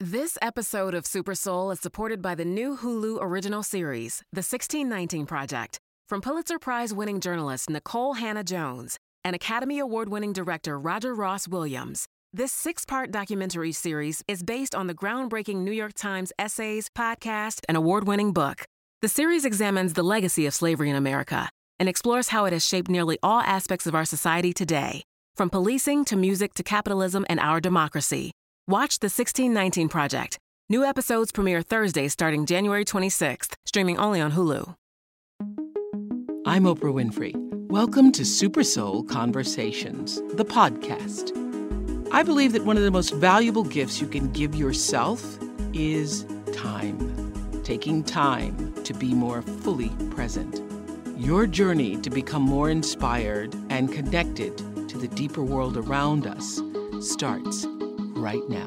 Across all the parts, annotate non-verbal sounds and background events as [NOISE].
This episode of Super Soul is supported by the new Hulu original series, The 1619 Project, from Pulitzer Prize winning journalist Nikole Hannah Jones and Academy Award winning director Roger Ross Williams. This six part documentary series is based on the groundbreaking New York Times essays, podcast, and award winning book. The series examines the legacy of slavery in America and explores how it has shaped nearly all aspects of our society today, from policing to music to capitalism and our democracy. Watch The 1619 Project. New episodes premiere Thursday starting January 26th, streaming only on Hulu. I'm Oprah Winfrey. Welcome to Super Soul Conversations, the podcast. I believe that one of the most valuable gifts you can give yourself is time. Taking time to be more fully present. Your journey to become more inspired and connected to the deeper world around us starts right now.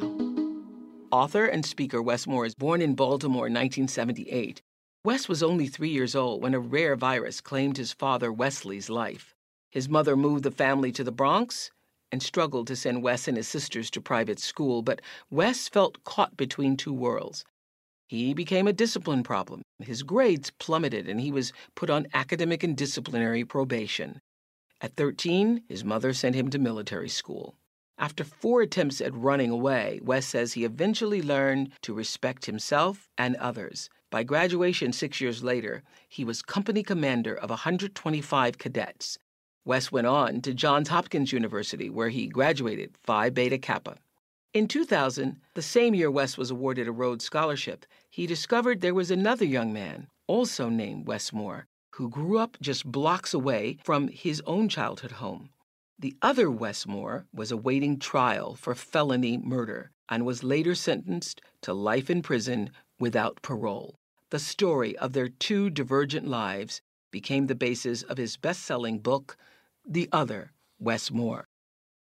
Author and speaker Wes Moore is born in Baltimore in 1978. Wes was only three years old when a rare virus claimed his father Wesley's life. His mother moved the family to the Bronx and struggled to send Wes and his sisters to private school, but Wes felt caught between two worlds. He became a discipline problem. His grades plummeted and he was put on academic and disciplinary probation. At 13, his mother sent him to military school. After four attempts at running away, Wes says he eventually learned to respect himself and others. By graduation six years later, he was company commander of 125 cadets. Wes went on to Johns Hopkins University, where he graduated Phi Beta Kappa. In 2000, the same year Wes was awarded a Rhodes Scholarship, he discovered there was another young man, also named Wes Moore, who grew up just blocks away from his own childhood home. The other Wes Moore was awaiting trial for felony murder and was later sentenced to life in prison without parole. The story of their two divergent lives became the basis of his best selling book, The Other Wes Moore.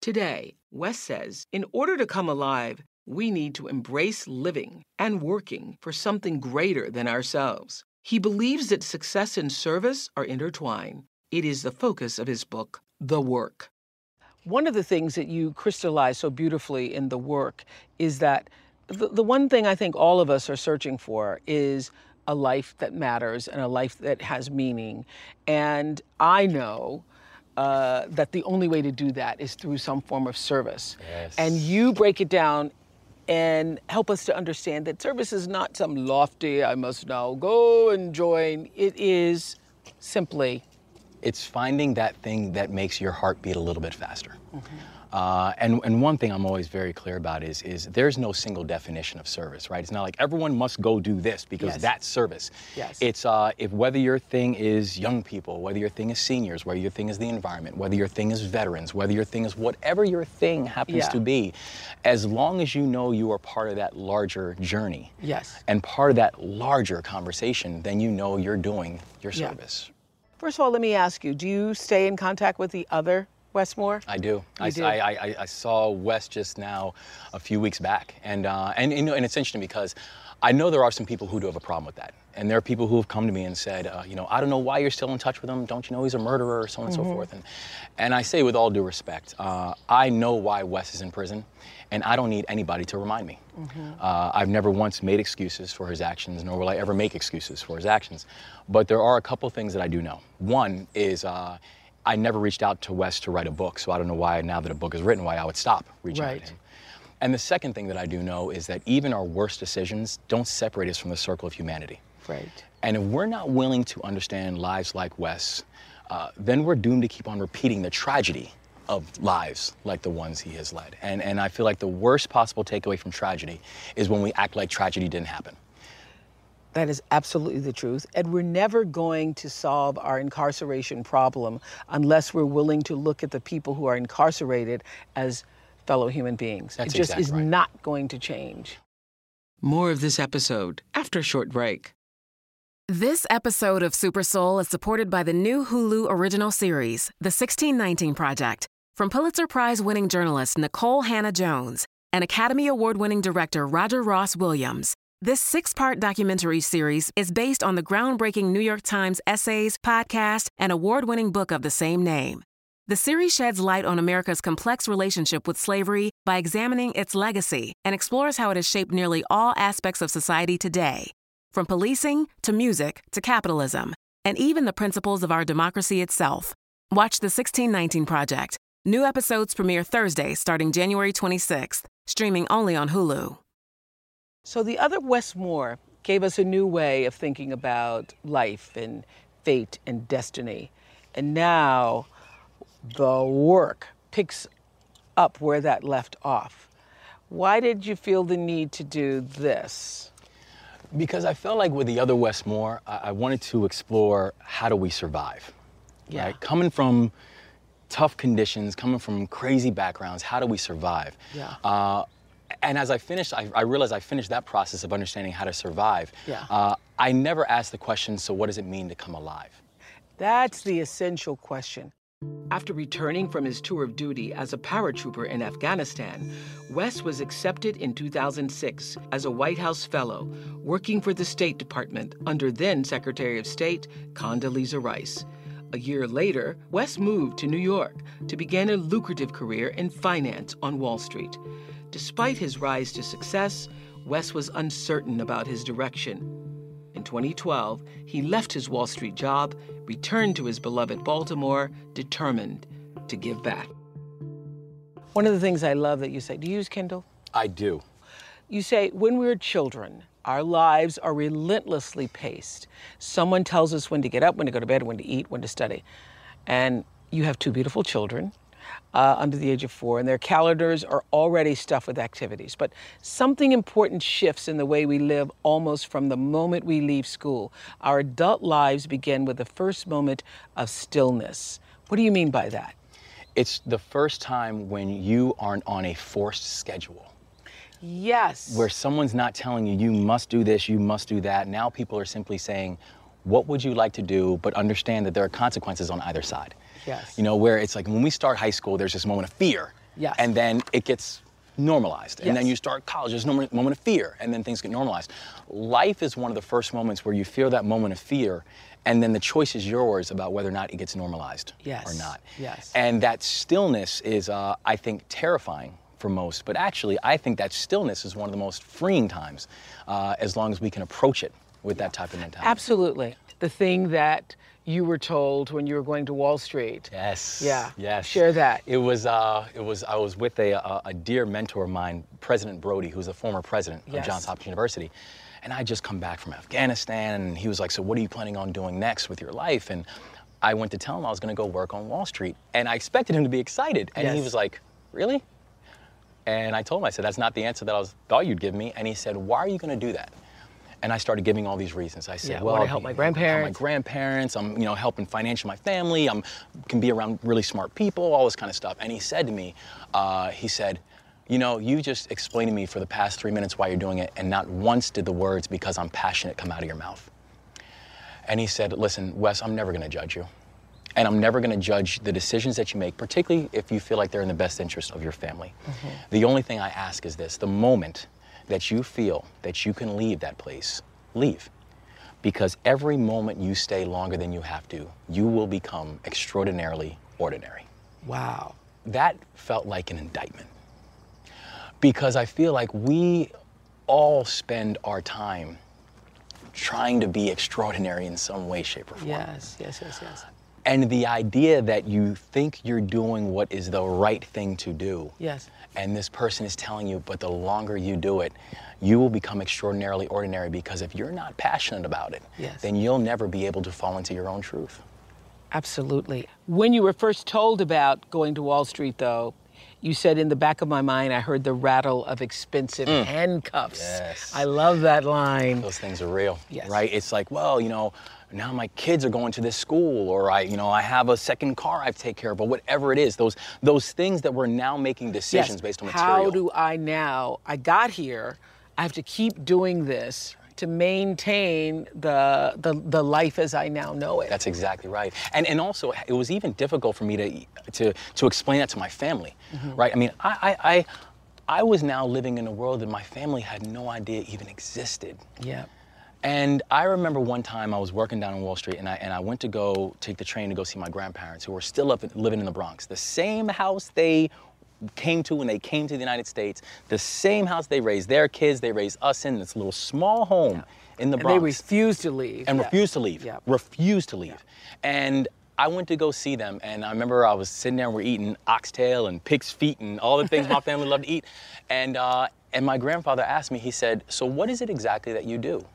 Today, Wes says in order to come alive, we need to embrace living and working for something greater than ourselves. He believes that success and service are intertwined. It is the focus of his book, The Work. One of the things that you crystallize so beautifully in the work is that the, the one thing I think all of us are searching for is a life that matters and a life that has meaning. And I know uh, that the only way to do that is through some form of service. Yes. And you break it down and help us to understand that service is not some lofty, I must now go and join. It is simply It's finding that thing that makes your heart beat a little bit faster. Uh, and, and one thing I'm always very clear about is, is there's no single definition of service, right? It's not like everyone must go do this because Yes. that's service. Yes. It's uh, if whether your thing is young people, whether your thing is seniors, whether your thing is the environment, whether your thing is veterans, whether your thing is whatever your thing happens Yeah. to be, as long as you know you are part of that larger journey Yes. and part of that larger conversation, then you know you're doing your Yeah. First of all, let me ask you: Do you stay in contact with the other Wes Moore? I do. I, do? I, I, I saw Wes just now a few weeks back, and uh, and you know, and it's interesting because I know there are some people who do have a problem with that, and there are people who have come to me and said, uh, you know, I don't know why you're still in touch with him. Don't you know he's a murderer, or so on and so forth. And and I say with all due respect, uh, I know why Wes is in prison, and I don't need anybody to remind me. Uh, I've never once made excuses for his actions, nor will I ever make excuses for his actions. But there are a couple things that I do know. One is. Uh, I never reached out to Wes to write a book, so I don't know why now that a book is written, why I would stop reaching out to him. And the second thing that I do know is that even our worst decisions don't separate us from the circle of humanity. Right. And if we're not willing to understand lives like Wes, uh, then we're doomed to keep on repeating the tragedy of lives like the ones he has led. And, and I feel like the worst possible takeaway from tragedy is when we act like tragedy didn't happen. That is absolutely the truth. And we're never going to solve our incarceration problem unless we're willing to look at the people who are incarcerated as fellow human beings. That's it just exactly is right. not going to change. More of this episode after a short break. This episode of Super Soul is supported by the new Hulu original series, The 1619 Project, from Pulitzer Prize winning journalist Nikole Hannah Jones and Academy Award winning director Roger Ross Williams. This six part documentary series is based on the groundbreaking New York Times essays, podcast, and award winning book of the same name. The series sheds light on America's complex relationship with slavery by examining its legacy and explores how it has shaped nearly all aspects of society today, from policing to music to capitalism, and even the principles of our democracy itself. Watch The 1619 Project. New episodes premiere Thursday starting January 26th, streaming only on Hulu. So the other Wes Moore gave us a new way of thinking about life and fate and destiny. And now the work picks up where that left off. Why did you feel the need to do this? Because I felt like with the other Wes Moore, I, I wanted to explore how do we survive. Yeah. Right? Coming from tough conditions, coming from crazy backgrounds, how do we survive? Yeah. Uh, and as I finished, I, I realized I finished that process of understanding how to survive. Yeah. Uh, I never asked the question, so what does it mean to come alive? That's the essential question. After returning from his tour of duty as a paratrooper in Afghanistan, Wes was accepted in 2006 as a White House Fellow, working for the State Department under then Secretary of State Condoleezza Rice. A year later, Wes moved to New York to begin a lucrative career in finance on Wall Street. Despite his rise to success, Wes was uncertain about his direction. In 2012, he left his Wall Street job, returned to his beloved Baltimore, determined to give back. One of the things I love that you say, do you use Kindle? I do. You say, when we were children, our lives are relentlessly paced. Someone tells us when to get up, when to go to bed, when to eat, when to study. And you have two beautiful children uh, under the age of four, and their calendars are already stuffed with activities. But something important shifts in the way we live almost from the moment we leave school. Our adult lives begin with the first moment of stillness. What do you mean by that? It's the first time when you aren't on a forced schedule. Yes. where someone's not telling you you must do this, you must do that. Now people are simply saying, what would you like to do? But understand that there are consequences on either side. Yes. You know, where it's like when we start high school, there's this moment of fear. Yes. And then it gets normalized. Yes. And then you start college, there's a moment moment of fear, and then things get normalized. Life is one of the first moments where you feel that moment of fear, and then the choice is yours about whether or not it gets normalized Yes. or not. Yes. And that stillness is, uh, I think, terrifying for most. But actually, I think that stillness is one of the most freeing times, uh, as long as we can approach it with that type of mentality. Absolutely. The thing that you were told when you were going to Wall Street. Yes. Yeah. Yes. Share that. It was. Uh, it was. I was with a, a, a dear mentor of mine, President Brody, who's a former president Yes. of Johns Hopkins University, and I just come back from Afghanistan, and he was like, "So what are you planning on doing next with your life?" And I went to tell him I was going to go work on Wall Street, and I expected him to be excited, and he was like, "Really?" And I told him, I said, "That's not the answer that I was, thought you'd give me." And he said, "Why are you going to do that?" And I started giving all these reasons. I said, Yeah, well, I wanna help my grandparents. My grandparents. I'm, you know, helping financially my family. I'm can be around really smart people, all this kind of stuff. And he said to me, uh, he said, you know, you just explained to me for the past three minutes why you're doing it, and not once did the words "because I'm passionate" come out of your mouth. And he said, listen, Wes, I'm never going to judge you. And I'm never going to judge the decisions that you make, particularly if you feel like they're in the best interest of your family. Mm-hmm. The only thing I ask is this the moment that you feel that you can leave that place, leave. Because every moment you stay longer than you have to, you will become extraordinarily ordinary. Wow. That felt like an indictment. Because I feel like we all spend our time trying to be extraordinary in some way, shape, or form. Yes, yes, yes, yes. And the idea that you think you're doing what is the right thing to do. Yes. And this person is telling you, but the longer you do it, you will become extraordinarily ordinary because if you're not passionate about it, Yes. then you'll never be able to fall into your own truth. Absolutely. When you were first told about going to Wall Street, though, you said in the back of my mind, I heard the rattle of expensive handcuffs. Mm. Yes. I love that line. Those things are real, Yes. right? It's like, well, you know, now my kids are going to this school, or I, you know, I have a second car I take care of, or whatever it is. Those those things that we're now making decisions Yes. based on material. How do I now? I got here. I have to keep doing this to maintain the, the the life as I now know it. That's exactly right. And and also it was even difficult for me to to to explain that to my family, Mm-hmm. right? I mean, I, I I I was now living in a world that my family had no idea even existed. yeah. And I remember one time I was working down on Wall Street, and I and I went to go take the train to go see my grandparents, who were still up living in the Bronx, the same house they came to when they came to the United States, the same house they raised their kids, they raised us in this little small home in the And Bronx they refused to leave. and Yeah. refused to leave. Yeah. Refused to leave. And I went to go see them, and I remember I was sitting there and we're eating oxtail and pig's feet and all the things my family loved to eat. And uh, and my grandfather asked me, he said, "So what is it exactly that you do?"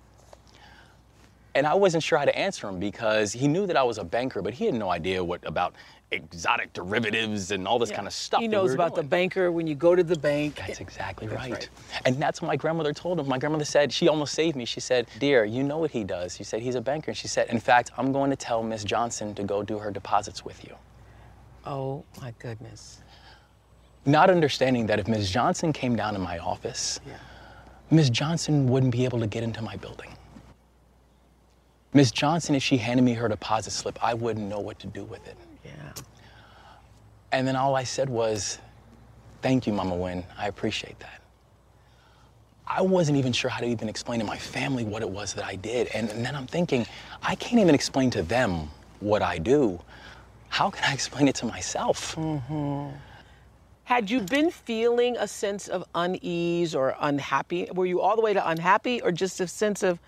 And I wasn't sure how to answer him because he knew that I was a banker, but he had no idea what about exotic derivatives and all this Yeah. kind of stuff. He we knows were about the banker when you go to the bank. That's exactly That's right. right. And that's what my grandmother told him. My grandmother said, she almost saved me. She said, Dear, you know what he does. She said, He's a banker. And she said, In fact, I'm going to tell Miss Johnson to go do her deposits with you. Oh my goodness. Not understanding that if Miss Johnson came down to my office, Miss Johnson wouldn't be able to get into my building. Miss Johnson, if she handed me her deposit slip, I wouldn't know what to do with it. Yeah. And then all I said was, Thank you, Mama Wynn. I appreciate that. I wasn't even sure how to even explain to my family what it was that I did. And, and then I'm thinking, I can't even explain to them what I do. How can I explain it to myself? Mm-hmm. Had you been feeling a sense of unease or unhappy? Were you all the way to unhappy or just a sense of,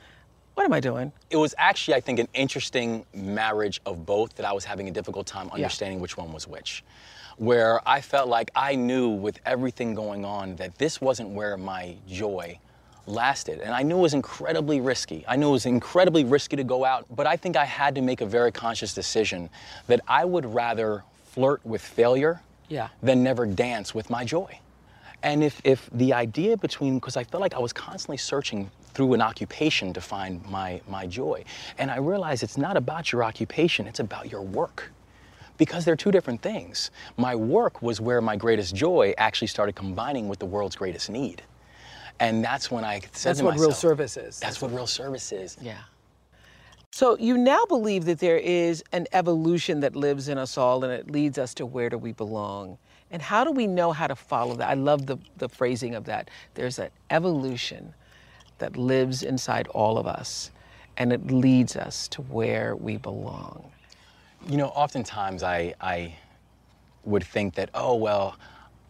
what am I doing? It was actually, I think, an interesting marriage of both that I was having a difficult time understanding which one was which. Where I felt like I knew with everything going on that this wasn't where my joy lasted. And I knew it was incredibly risky. I knew it was incredibly risky to go out, but I think I had to make a very conscious decision that I would rather flirt with failure Yeah. than never dance with my joy. And if, if the idea between, because I felt like I was constantly searching through an occupation to find my, my joy. And I realized it's not about your occupation, it's about your work. Because they're two different things. My work was where my greatest joy actually started combining with the world's greatest need. And that's when I said That's to what real myself, service is. That's what real service is. Yeah. So you now believe that there is an evolution that lives in us all and it leads us to where do we belong? And how do we know how to follow that? I love the, the phrasing of that. There's an evolution that lives inside all of us and it leads us to where we belong. You know, oftentimes I, I would think that, oh, well,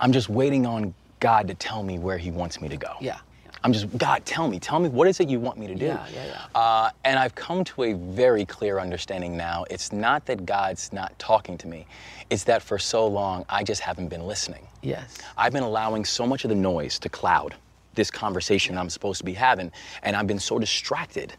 I'm just waiting on God to tell me where He wants me to go. Yeah. I'm just, God, tell me, tell me, what is it you want me to do? Yeah, yeah, yeah. Uh, and I've come to a very clear understanding now. It's not that God's not talking to me, it's that for so long I just haven't been listening. Yes. I've been allowing so much of the noise to cloud this conversation I'm supposed to be having, and I've been so distracted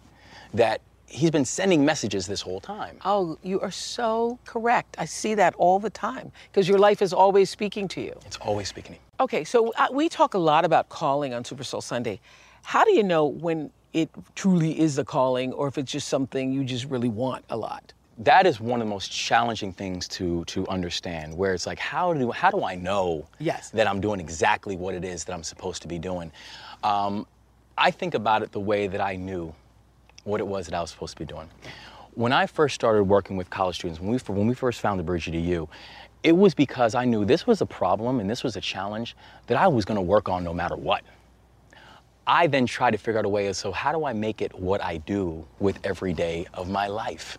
that He's been sending messages this whole time. Oh, you are so correct. I see that all the time because your life is always speaking to you. It's always speaking to you. Okay, so uh, we talk a lot about calling on Super Soul Sunday. How do you know when it truly is a calling or if it's just something you just really want a lot? that is one of the most challenging things to to understand where it's like how do how do i know Yes. that i'm doing exactly what it is that i'm supposed to be doing um, i think about it the way that i knew what it was that i was supposed to be doing when i first started working with college students when we, when we first founded BridgeEDU it was because i knew this was a problem and this was a challenge that i was going to work on no matter what I then tried to figure out a way of so how do I make it what I do with every day of my life?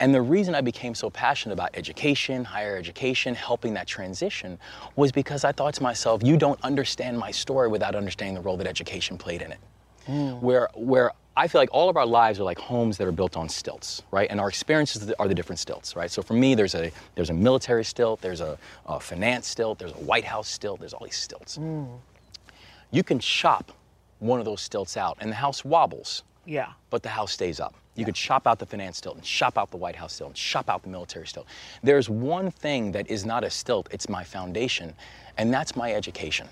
And the reason I became so passionate about education, higher education, helping that transition was because I thought to myself, you don't understand my story without understanding the role that education played in it. Hmm. Where, where I feel like all of our lives are like homes that are built on stilts, right? And our experiences are the different stilts, right? So for me, there's a there's a military stilt, there's a, a finance stilt, there's a White House stilt, there's all these stilts. Mm. You can chop one of those stilts out, and the house wobbles. Yeah. But the house stays up. You yeah. could chop out the finance stilt and chop out the White House stilt and chop out the military stilt. There's one thing that is not a stilt, it's my foundation, and that's my education.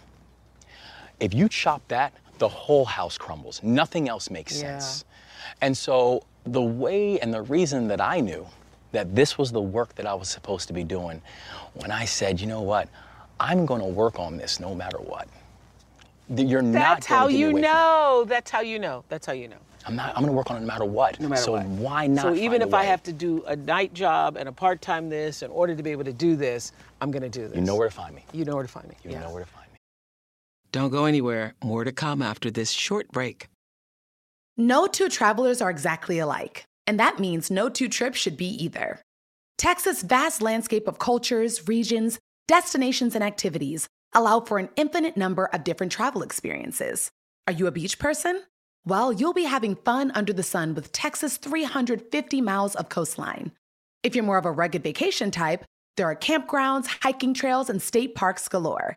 If you chop that, the whole house crumbles. Nothing else makes yeah. sense. And so the way and the reason that I knew that this was the work that I was supposed to be doing when I said, you know what, I'm going to work on this no matter what. You're not. That's how you know. That's how you know. That's how you know. I'm not. I'm going to work on it no matter what. No matter so what. why not? So even if I have to do a night job and a part-time this in order to be able to do this, I'm going to do this. You know where to find me. You know where to find me. You know where to find me. Don't go anywhere. More to come after this short break. No two travelers are exactly alike, and that means no two trips should be either. Texas' vast landscape of cultures, regions, destinations, and activities allow for an infinite number of different travel experiences. Are you a beach person? Well, you'll be having fun under the sun with Texas' 350 miles of coastline. If you're more of a rugged vacation type, there are campgrounds, hiking trails, and state parks galore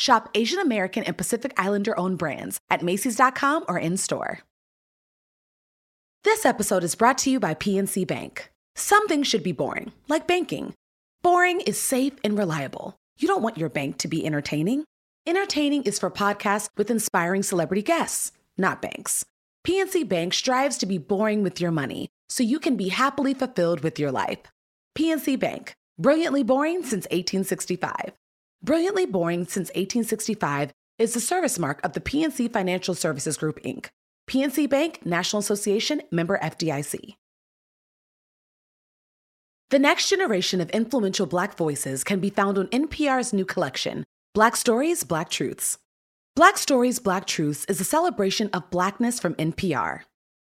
Shop Asian American and Pacific Islander owned brands at Macy's.com or in store. This episode is brought to you by PNC Bank. Some things should be boring, like banking. Boring is safe and reliable. You don't want your bank to be entertaining. Entertaining is for podcasts with inspiring celebrity guests, not banks. PNC Bank strives to be boring with your money so you can be happily fulfilled with your life. PNC Bank, brilliantly boring since 1865. Brilliantly Boring since 1865 is the service mark of the PNC Financial Services Group, Inc., PNC Bank, National Association, member FDIC. The next generation of influential Black voices can be found on NPR's new collection, Black Stories, Black Truths. Black Stories, Black Truths is a celebration of Blackness from NPR.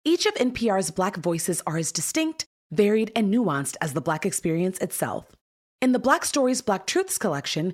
Each of NPR's Black voices are as distinct, varied, and nuanced as the Black experience itself. In the Black Stories, Black Truths collection,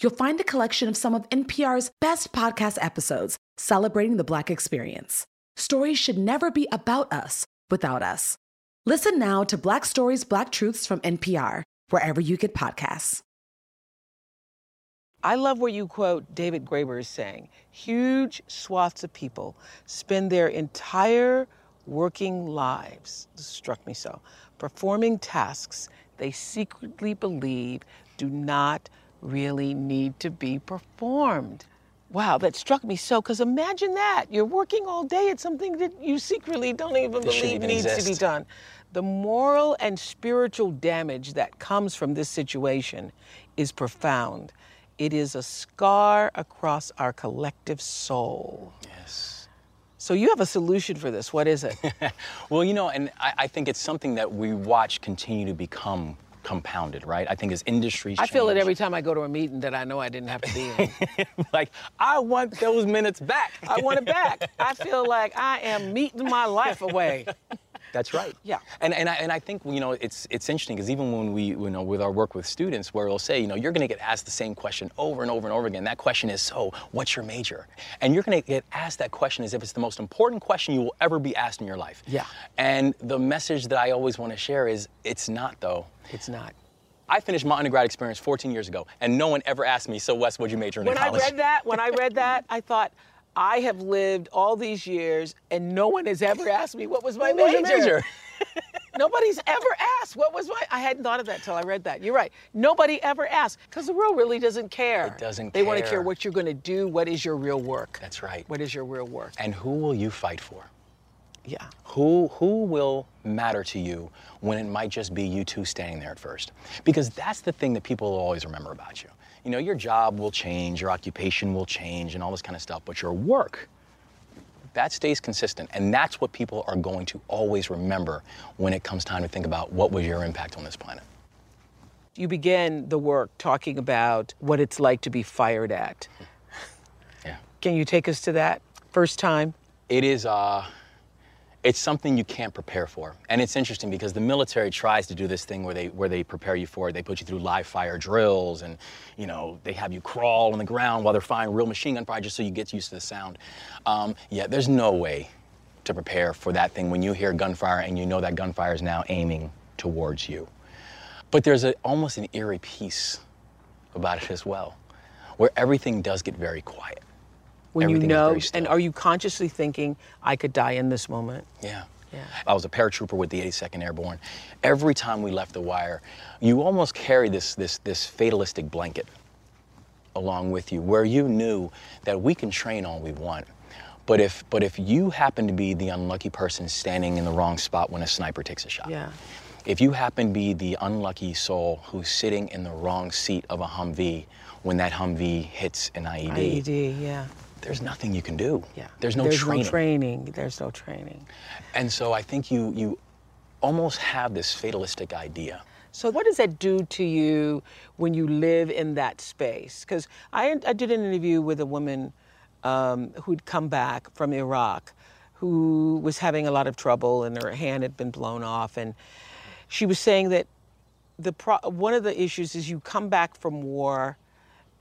you'll find a collection of some of NPR's best podcast episodes celebrating the Black experience. Stories should never be about us without us. Listen now to Black Stories, Black Truths from NPR, wherever you get podcasts. I love where you quote David Graeber as saying huge swaths of people spend their entire working lives, this struck me so, performing tasks they secretly believe do not really need to be performed. Wow, that struck me so, because imagine that. You're working all day at something that you secretly don't even believe even needs exist. to be done. The moral and spiritual damage that comes from this situation is profound. It is a scar across our collective soul. Yes. So you have a solution for this. What is it? [LAUGHS] well, you know, and I, I think it's something that we watch continue to become compounded, right? I think as industries I feel it every time I go to a meeting that I know I didn't have to be in. [LAUGHS] like, I want those minutes back. I want it back. [LAUGHS] I feel like I am meeting my life away. That's right. Yeah. And and I, and I think you know it's it's interesting because even when we you know with our work with students where they'll say you know you're going to get asked the same question over and over and over again. That question is so what's your major? And you're going to get asked that question as if it's the most important question you will ever be asked in your life. Yeah. And the message that I always want to share is it's not though. It's not. I finished my undergrad experience 14 years ago, and no one ever asked me, "So, Wes, what'd you major in When I read that, when I read that, [LAUGHS] I thought, I have lived all these years and no one has ever asked me what was my What was your major. major? [LAUGHS] Nobody's ever asked what was my. I hadn't thought of that till I read that. You're right. Nobody ever asked because the world really doesn't care. It doesn't They want to care care. what you're going to do. What is your real work? That's right. What is your real work? And who will you fight for? Yeah. Who who will matter to you when it might just be you two standing there at first? Because that's the thing that people will always remember about you. You know, your job will change, your occupation will change, and all this kind of stuff, but your work that stays consistent, and that's what people are going to always remember when it comes time to think about what was your impact on this planet. You began the work talking about what it's like to be fired at. Yeah. Can you take us to that first time? it is uh it's something you can't prepare for. And it's interesting because the military tries to do this thing where they where they prepare you for it. They put you through live fire drills and you know they have you crawl on the ground while they're firing real machine gun fire just so you get used to the sound. Um, yeah there's no way to prepare for that thing when you hear gunfire and you know that gunfire is now aiming towards you. But there's a, almost an eerie peace about it as well where everything does get very quiet When you Everything know, and are you consciously thinking, I could die in this moment? Yeah. Yeah. I was a paratrooper with the 82nd Airborne. Every time we left the wire, you almost carry this this this fatalistic blanket along with you where you knew that we can train all we want. But if but if you happen to be the unlucky person standing in the wrong spot when a sniper takes a shot. Yeah. If you happen to be the unlucky soul who's sitting in the wrong seat of a Humvee when that Humvee hits an IED, IED, yeah. There's nothing you can do. Yeah. There's no There's training. no training. There's no training. And so I think you you almost have this fatalistic idea. So what does that do to you when you live in that space? Because I, I did an interview with a woman um, who'd come back from Iraq, who was having a lot of trouble and her hand had been blown off, and she was saying that the pro- one of the issues is you come back from war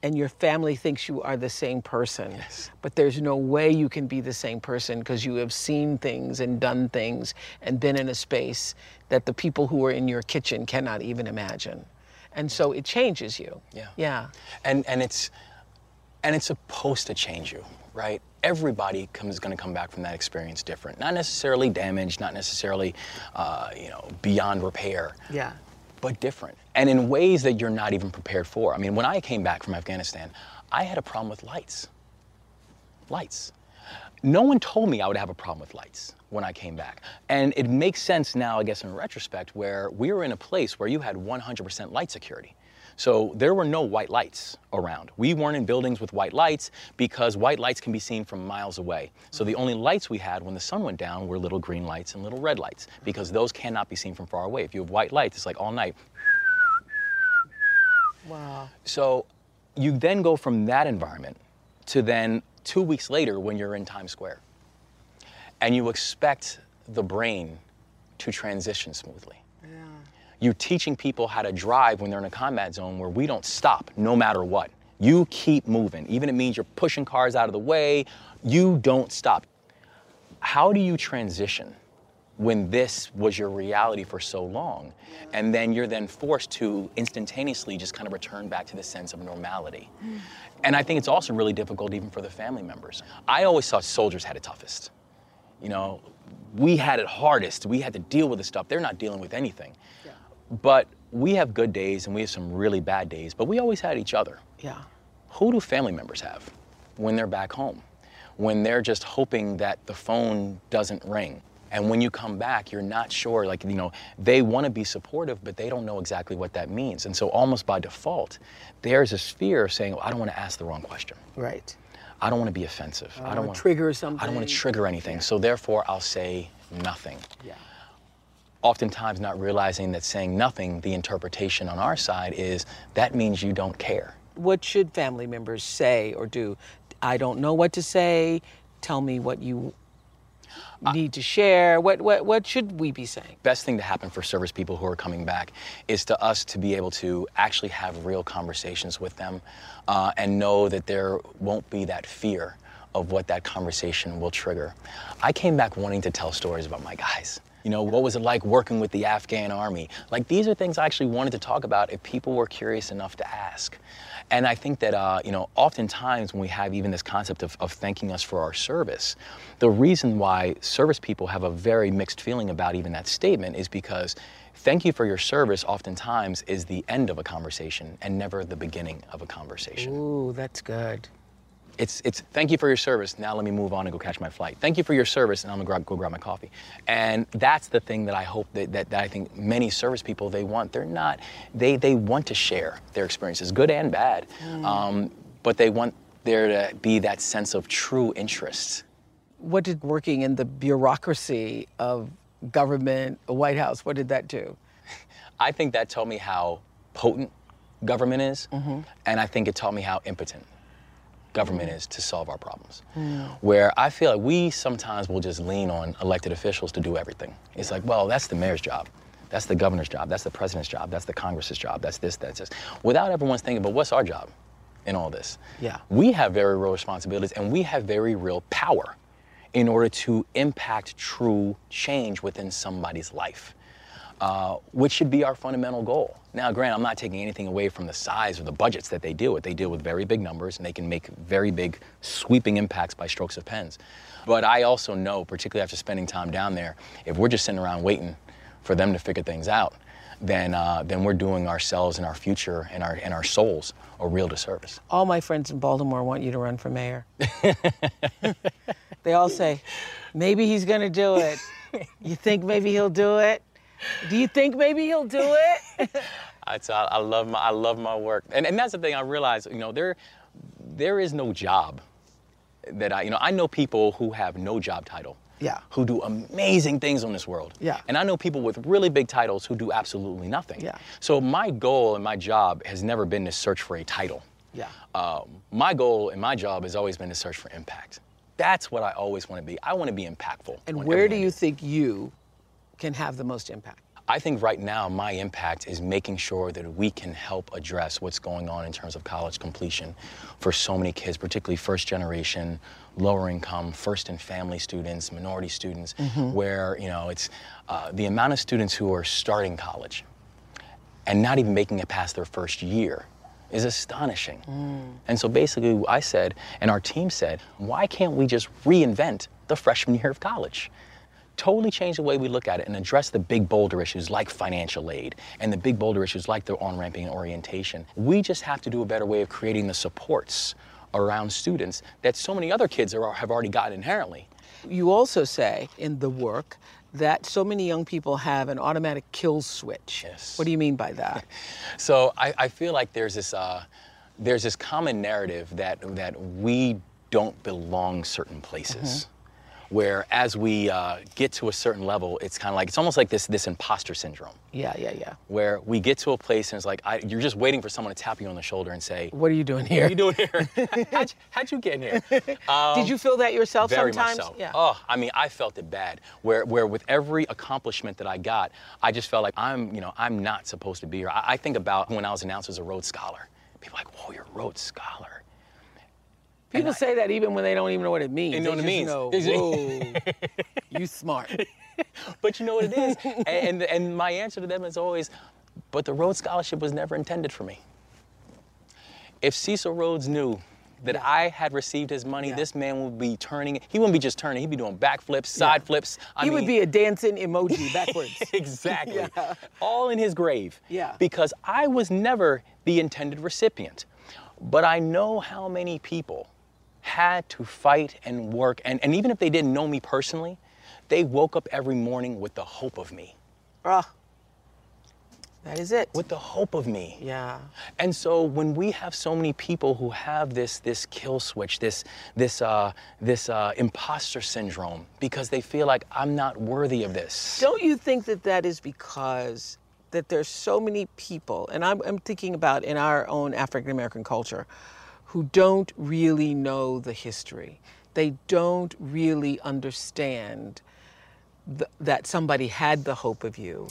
and your family thinks you are the same person. Yes. But there's no way you can be the same person because you have seen things and done things and been in a space that the people who are in your kitchen cannot even imagine. And so it changes you. Yeah. Yeah. And and it's and it's supposed to change you, right? Everybody comes going to come back from that experience different. Not necessarily damaged, not necessarily uh, you know beyond repair. Yeah. But different and in ways that you're not even prepared for. I mean, when I came back from Afghanistan, I had a problem with lights. Lights. No one told me I would have a problem with lights when I came back. And it makes sense now, I guess, in retrospect, where we were in a place where you had 100% light security. So there were no white lights around. We weren't in buildings with white lights because white lights can be seen from miles away. So the only lights we had when the sun went down were little green lights and little red lights because those cannot be seen from far away. If you have white lights, it's like all night. Wow. So you then go from that environment to then two weeks later when you're in Times Square. And you expect the brain to transition smoothly. You're teaching people how to drive when they're in a combat zone where we don't stop no matter what. You keep moving. Even if it means you're pushing cars out of the way, you don't stop. How do you transition when this was your reality for so long? And then you're then forced to instantaneously just kind of return back to the sense of normality. And I think it's also really difficult even for the family members. I always thought soldiers had it toughest. You know, we had it hardest. We had to deal with the stuff. They're not dealing with anything. But we have good days and we have some really bad days, but we always had each other. Yeah. Who do family members have when they're back home? When they're just hoping that the phone doesn't ring? And when you come back, you're not sure, like, you know, they want to be supportive, but they don't know exactly what that means. And so, almost by default, there's this fear of saying, well, I don't want to ask the wrong question. Right. I don't want to be offensive. I don't wanna trigger something. I don't want to trigger anything. So, therefore, I'll say nothing. Yeah. Oftentimes not realizing that saying nothing, the interpretation on our side is that means you don't care. What should family members say or do? I don't know what to say. Tell me what you need to share. What, what, what should we be saying? Best thing to happen for service people who are coming back is to us to be able to actually have real conversations with them uh, and know that there won't be that fear of what that conversation will trigger. I came back wanting to tell stories about my guys. You know, what was it like working with the Afghan army? Like, these are things I actually wanted to talk about if people were curious enough to ask. And I think that, uh, you know, oftentimes when we have even this concept of, of thanking us for our service, the reason why service people have a very mixed feeling about even that statement is because thank you for your service oftentimes is the end of a conversation and never the beginning of a conversation. Ooh, that's good it's it's thank you for your service. Now let me move on and go catch my flight. Thank you for your service, and I'm gonna grab, go grab my coffee. And that's the thing that I hope that, that, that I think many service people they want. They're not they they want to share their experiences, good and bad, mm. um, but they want there to be that sense of true interest. What did working in the bureaucracy of government, the White House, what did that do? [LAUGHS] I think that taught me how potent government is, mm-hmm. and I think it taught me how impotent government is to solve our problems. Mm. Where I feel like we sometimes will just lean on elected officials to do everything. It's like, well, that's the mayor's job. That's the governor's job. That's the president's job. That's the Congress's job. That's this, that's this. Without everyone's thinking, but what's our job in all this? Yeah. We have very real responsibilities and we have very real power in order to impact true change within somebody's life uh, which should be our fundamental goal. Now, Grant, I'm not taking anything away from the size or the budgets that they deal with. They deal with very big numbers and they can make very big sweeping impacts by strokes of pens. But I also know, particularly after spending time down there, if we're just sitting around waiting for them to figure things out, then, uh, then we're doing ourselves and our future and our, and our souls a real disservice. All my friends in Baltimore want you to run for mayor. [LAUGHS] they all say, maybe he's going to do it. You think maybe he'll do it? Do you think maybe he'll do it? [LAUGHS] I, tell I love my I love my work, and and that's the thing I realize. You know, there there is no job that I you know I know people who have no job title. Yeah. Who do amazing things on this world. Yeah. And I know people with really big titles who do absolutely nothing. Yeah. So my goal and my job has never been to search for a title. Yeah. Um, my goal and my job has always been to search for impact. That's what I always want to be. I want to be impactful. And where do you think you can have the most impact? I think right now my impact is making sure that we can help address what's going on in terms of college completion for so many kids, particularly first generation, lower income, first and family students, minority students, mm-hmm. where you know it's uh, the amount of students who are starting college and not even making it past their first year is astonishing. Mm. And so basically, I said, and our team said, why can't we just reinvent the freshman year of college? Totally change the way we look at it and address the big boulder issues like financial aid and the big boulder issues like the on-ramping and orientation. We just have to do a better way of creating the supports around students that so many other kids are, have already gotten inherently. You also say in the work that so many young people have an automatic kill switch. Yes. What do you mean by that? [LAUGHS] so I, I, feel like there's this, uh, there's this common narrative that, that we don't belong certain places. Mm-hmm where as we uh, get to a certain level, it's kind of like, it's almost like this, this imposter syndrome. Yeah, yeah, yeah. Where we get to a place and it's like, I, you're just waiting for someone to tap you on the shoulder and say, What are you doing here? What are you doing here? [LAUGHS] how'd, how'd, you get in here? Um, [LAUGHS] Did you feel that yourself very sometimes? Much so. Yeah. Oh, I mean, I felt it bad. Where, where with every accomplishment that I got, I just felt like I'm, you know, I'm not supposed to be here. I, I think about when I was announced as a Rhodes Scholar. People are like, whoa, you're a Rhodes Scholar People say that even when they don't even know what it means. They know what it means. Know, Whoa, you smart. [LAUGHS] but you know what it is. [LAUGHS] and, and, and my answer to them is always, but the Rhodes Scholarship was never intended for me. If Cecil Rhodes knew that yeah. I had received his money, yeah. this man would be turning. He wouldn't be just turning. He'd be doing backflips, side yeah. flips. I he mean, would be a dancing emoji [LAUGHS] backwards. exactly. All in his grave. Yeah. Because I was never the intended recipient. But I know how many people had to fight and work. And, and even if they didn't know me personally, they woke up every morning with the hope of me. Ah. That is it. with the hope of me. yeah. And so when we have so many people who have this this kill switch, this this uh, this uh, imposter syndrome, because they feel like I'm not worthy of this. Don't you think that that is because that there's so many people, and I'm, I'm thinking about in our own African American culture, who don't really know the history. They don't really understand th- that somebody had the hope of you.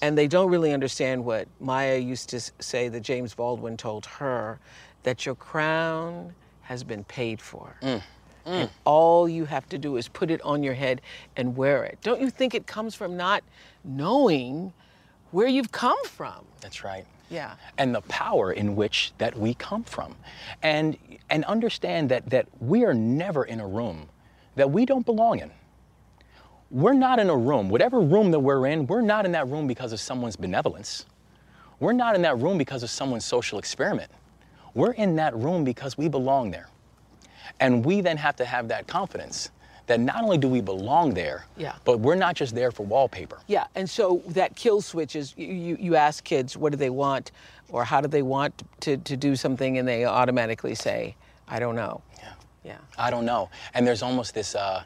And they don't really understand what Maya used to say that James Baldwin told her that your crown has been paid for. Mm. Mm. And all you have to do is put it on your head and wear it. Don't you think it comes from not knowing where you've come from? That's right. Yeah. and the power in which that we come from. And and understand that that we are never in a room that we don't belong in. We're not in a room whatever room that we're in we're not in that room because of someone's benevolence. We're not in that room because of someone's social experiment. We're in that room because we belong there. And we then have to have that confidence that not only do we belong there Yeah. but we're not just there for wallpaper Yeah, and so that kill switch is you, you, ask kids what do they want or how do they want to, to do something and they automatically say, I don't know. yeah Yeah. I don't know. And there's almost this, uh,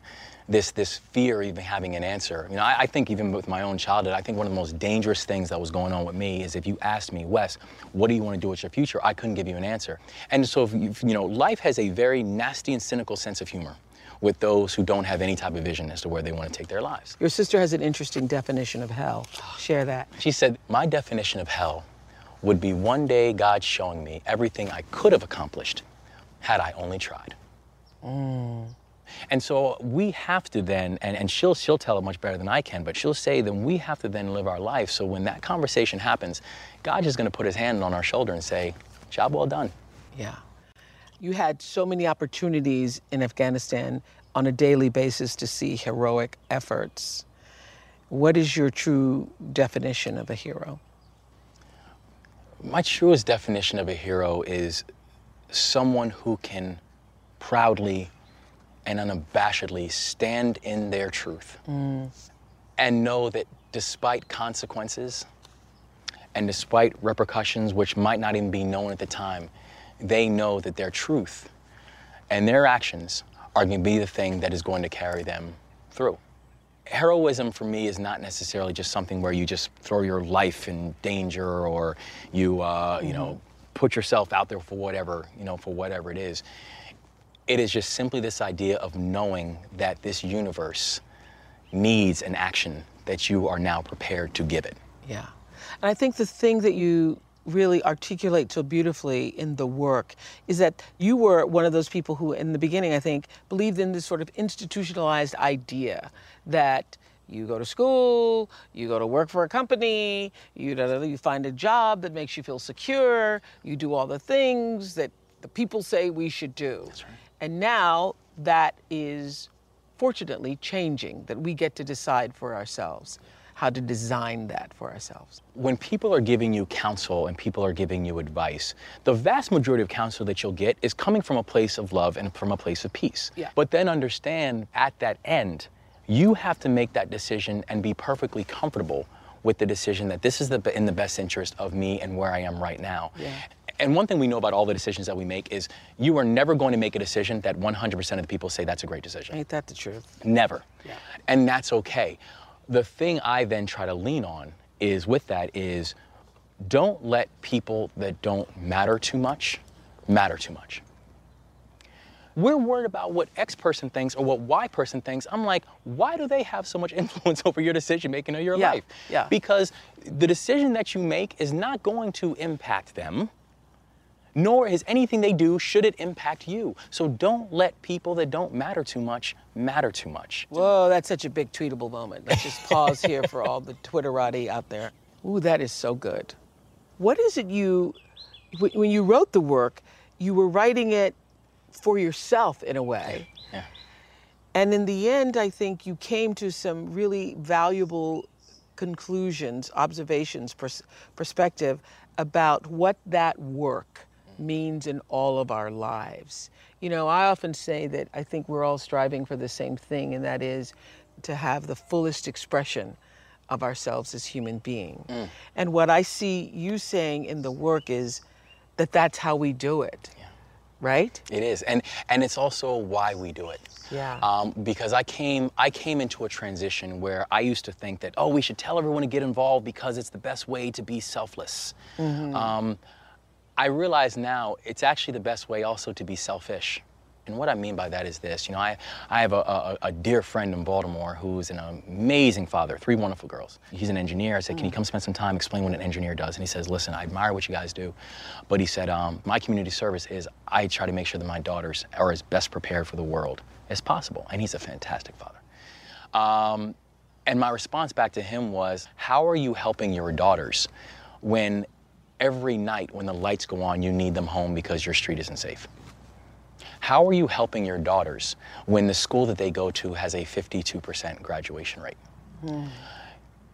this, this fear even having an answer. You know, I, I think even with my own childhood, I think one of the most dangerous things that was going on with me is if you asked me, Wes, what do you want to do with your future? I couldn't give you an answer. And so, you know, life has a very nasty and cynical sense of humor with those who don't have any type of vision as to where they want to take their lives. Your sister has an interesting definition of hell. Share that. She said, My definition of hell would be one day God showing me everything I could have accomplished had I only tried. Mm. And so we have to then, and, and she'll, she'll tell it much better than I can, but she'll say then we have to then live our life. So when that conversation happens, God is going to put his hand on our shoulder and say, Job well done. Yeah. You had so many opportunities in Afghanistan on a daily basis to see heroic efforts. What is your true definition of a hero? My truest definition of a hero is someone who can proudly and unabashedly stand in their truth mm. and know that despite consequences and despite repercussions which might not even be known at the time, they know that their truth and their actions are going to be the thing that is going to carry them through. Heroism for me is not necessarily just something where you just throw your life in danger or you, uh, you know, put yourself out there for whatever, you know, for whatever it is. It is just simply this idea of knowing that this universe needs an action that you are now prepared to give it. Yeah. And I think the thing that you really articulate so beautifully in the work is that you were one of those people who, in the beginning, I think, believed in this sort of institutionalized idea that you go to school, you go to work for a company, you, you find a job that makes you feel secure, you do all the things that the people say we should do. And now that is fortunately changing, that we get to decide for ourselves how to design that for ourselves. when people are giving you counsel and people are giving you advice, the vast majority of counsel that you'll get is coming from a place of love and from a place of peace. Yeah. But then understand at that end, you have to make that decision and be perfectly comfortable with the decision that this is the, in the best interest of me and where I am right now. Yeah. And one thing we know about all the decisions that we make is you are never going to make a decision that 100% of the people say that's a great decision. Ain't that the truth? Never. Yeah. And that's okay. The thing I then try to lean on is with that is don't let people that don't matter too much matter too much. We're worried about what X person thinks or what Y person thinks. I'm like, why do they have so much [LAUGHS] influence over your decision making of your Yeah, life? yeah. Because the decision that you make is not going to impact them nor is anything they do should it impact you. So don't let people that don't matter too much matter too much. Whoa, that's such a big tweetable moment. Let's just pause here for all the Twitterati out there. Ooh, that is so good. What is it you, when you wrote the work, you were writing it for yourself in a way. Yeah. And in the end, I think you came to some really valuable conclusions, observations, pers- perspective about what that work means in all of our lives. You know, I often say that I think we're all striving for the same thing, and that is to have the fullest expression of ourselves as human beings. And what I see you saying in the work is that that's how we do it. Right? It is, and and it's also why we do it. Yeah. Um, because I came I came into a transition where I used to think that oh we should tell everyone to get involved because it's the best way to be selfless. Um, I realize now it's actually the best way also to be selfish. And what I mean by that is this, you know, I, I have a, a, a dear friend in Baltimore who's an amazing father, three wonderful girls. He's an engineer. I said, can you come spend some time, explain what an engineer does? And he says, listen, I admire what you guys do. But he said, um, my community service is I try to make sure that my daughters are as best prepared for the world as possible. And he's a fantastic father. Um, and my response back to him was, How are you helping your daughters when every night when the lights go on, you need them home because your street isn't safe? How are you helping your daughters when the school that they go to has a 52% graduation rate? Hmm.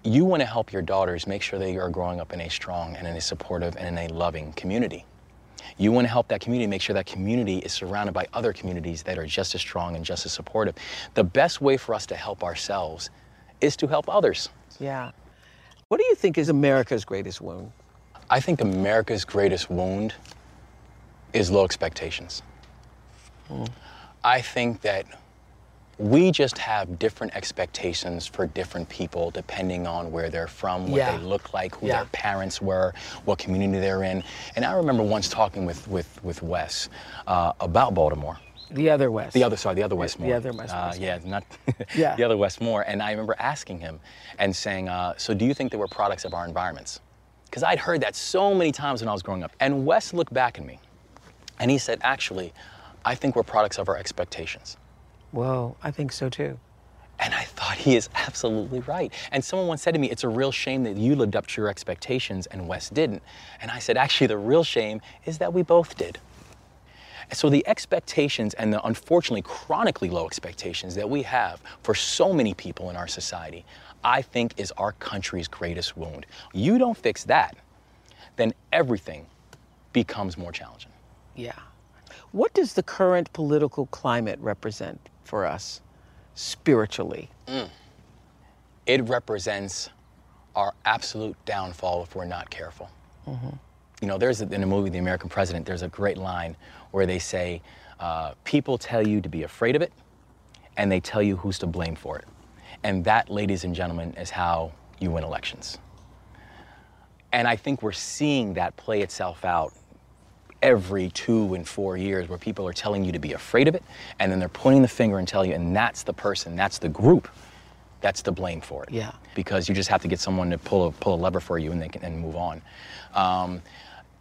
You want to help your daughters make sure they are growing up in a strong and in a supportive and in a loving community. You want to help that community, make sure that community is surrounded by other communities that are just as strong and just as supportive. The best way for us to help ourselves is to help others. Yeah. What do you think is America's greatest wound? I think America's greatest wound is low expectations. I think that we just have different expectations for different people depending on where they're from, what Yeah. they look like, who Yeah. their parents were, what community they're in. And I remember once talking with, with, with Wes uh, about Baltimore. The other Wes. The other, sorry, the other Wes Moore. The other West- Uh, Wes Moore. yeah, not [LAUGHS] Yeah. the other Wes Moore. And I remember asking him and saying, uh, "So, do you think that we're products of our environments?" Because I'd heard that so many times when I was growing up. And Wes looked back at me, and he said, "Actually, I think we're products of our expectations." Whoa, I think so too. And I thought he is absolutely right. And someone once said to me, It's a real shame that you lived up to your expectations and Wes didn't. And I said, Actually, the real shame is that we both did. And so the expectations and the unfortunately chronically low expectations that we have for so many people in our society, I think is our country's greatest wound. You don't fix that, then everything becomes more challenging. Yeah. What does the current political climate represent for us spiritually? it represents our absolute downfall if we're not careful. You know, there's a, in a movie, The American President, there's a great line where they say, uh, people tell you to be afraid of it, and they tell you who's to blame for it. And that, ladies and gentlemen, is how you win elections. And I think we're seeing that play itself out every two and four years where people are telling you to be afraid of it, and then they're pointing the finger and telling you, and that's the person, that's the group that's to blame for it. Yeah. Because you just have to get someone to pull a, pull a lever for you and they can and move on. Um,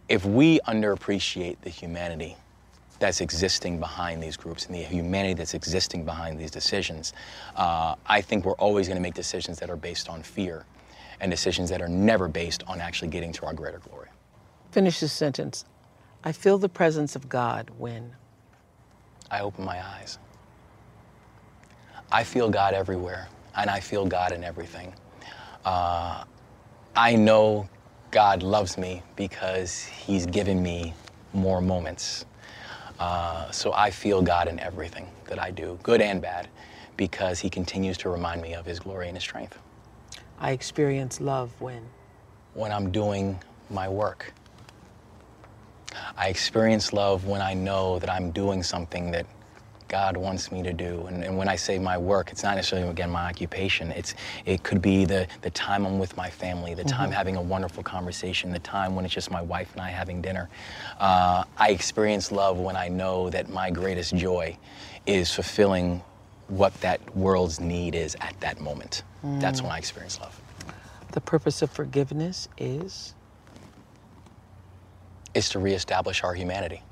if we underappreciate the humanity that's existing behind these groups and the humanity that's existing behind these decisions, uh, I think we're always going to make decisions that are based on fear and decisions that are never based on actually getting to our greater glory. Finish this sentence. I feel the presence of God when. I open my eyes. I feel God everywhere, and I feel God in everything. Uh, I know God loves me because He's given me more moments. Uh, so I feel God in everything that I do, good and bad, because He continues to remind me of His glory and His strength I experience love when. when I'm doing my work. I experience love when I know that I'm doing something that God wants me to do. And, and when I say my work, it's not necessarily, again, my occupation. It's, it could be the, the time I'm with my family, the time having a wonderful conversation, the time when it's just my wife and I having dinner. Uh, I experience love when I know that my greatest joy is fulfilling what that world's need is at that moment. That's when I experience love. The purpose of forgiveness is. Is to reestablish our humanity.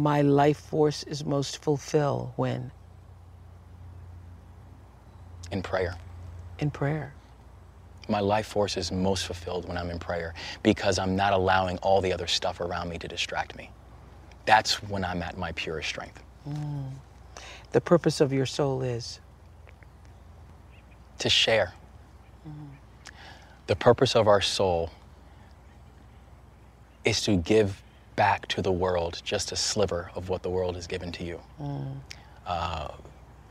My life force is most fulfilled when. in prayer. In prayer. My life force is most fulfilled when I'm in prayer because I'm not allowing all the other stuff around me to distract me. That's when I'm at my purest strength. Mm. The purpose of your soul is. To share. The purpose of our soul is to give back to the world just a sliver of what the world has given to you. Uh,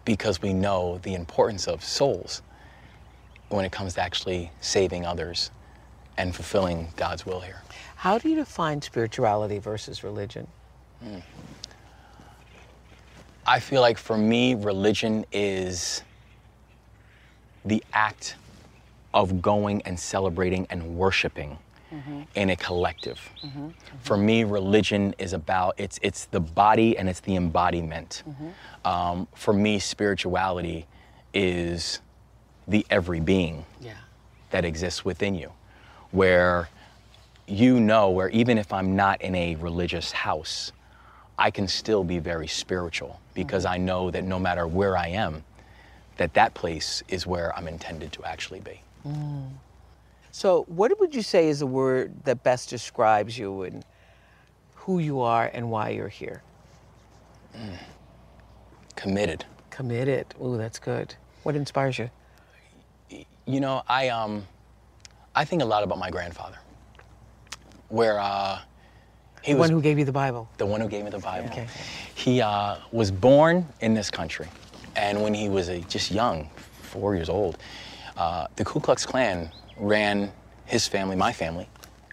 because we know the importance of souls when it comes to actually saving others and fulfilling God's will here. How do you define spirituality versus religion? I feel like for me, religion is the act of going and celebrating and worshiping Mm-hmm. in a collective. Mm-hmm. Mm-hmm. For me, religion is about it's it's the body and it's the embodiment. Um, for me, spirituality is the every being Yeah. that exists within you, where you know, where even if I'm not in a religious house, I can still be very spiritual because I know that no matter where I am, that that place is where I'm intended to actually be. Mm. So, what would you say is the word that best describes you and who you are and why you're here? Committed. Committed. Ooh, that's good. What inspires you? You know, I um, I think a lot about my grandfather, where uh, he The was one who gave you the Bible. the one who gave me the Bible. Okay. He uh, was born in this country, and when he was a, just young, four years old, uh, the Ku Klux Klan ran his family, my family,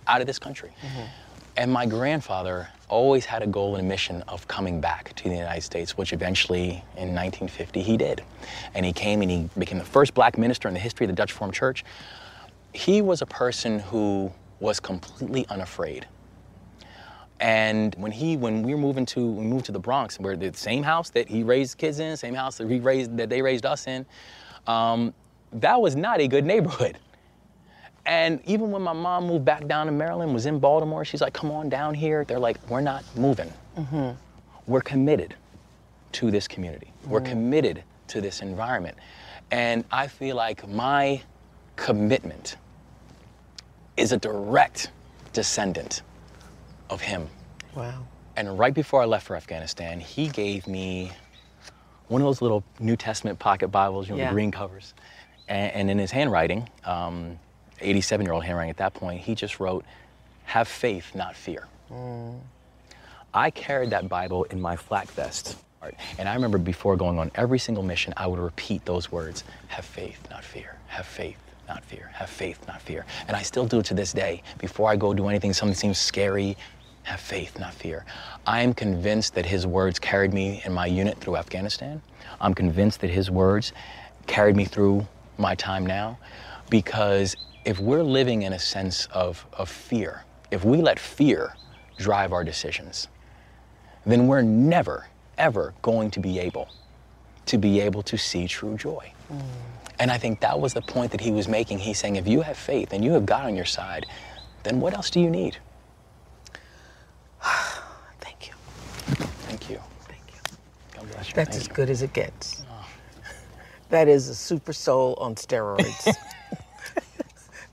out of this country. And my grandfather always had a goal and a mission of coming back to the United States, which eventually in 1950 he did. And he came and he became the first black minister in the history of the Dutch Reformed Church. He was a person who was completely unafraid. And when he, when we were moving to, we moved to the Bronx, we're the same house that he raised kids in, same house that he raised, that they raised us in. Um, that was not a good neighborhood. And even when my mom moved back down to Maryland, was in Baltimore, she's like, "Come on down here." They're like, "We're not moving. We're committed to this community. We're committed to this environment." And I feel like my commitment is a direct descendant of him. Wow. And right before I left for Afghanistan, he gave me one of those little New Testament pocket Bibles, you know, Yeah. the green covers. And, and in his handwriting, um, 87 year old handwriting at that point, he just wrote, Have faith, not fear. Mm. I carried that Bible in my flak vest. And I remember before going on every single mission, I would repeat those words Have faith, not fear. Have faith, not fear. Have faith, not fear. And I still do it to this day. Before I go do anything, something seems scary, have faith, not fear. I am convinced that his words carried me in my unit through Afghanistan. I'm convinced that his words carried me through my time now because if we're living in a sense of, of fear, if we let fear drive our decisions, then we're never, ever going to be able to be able to see true joy. Mm. And I think that was the point that he was making. He's saying, if you have faith and you have God on your side, then what else do you need? [SIGHS] Thank you. Thank you. Thank you. God bless you. That's Thank as you. good as it gets. Oh. That is a super soul on steroids. [LAUGHS]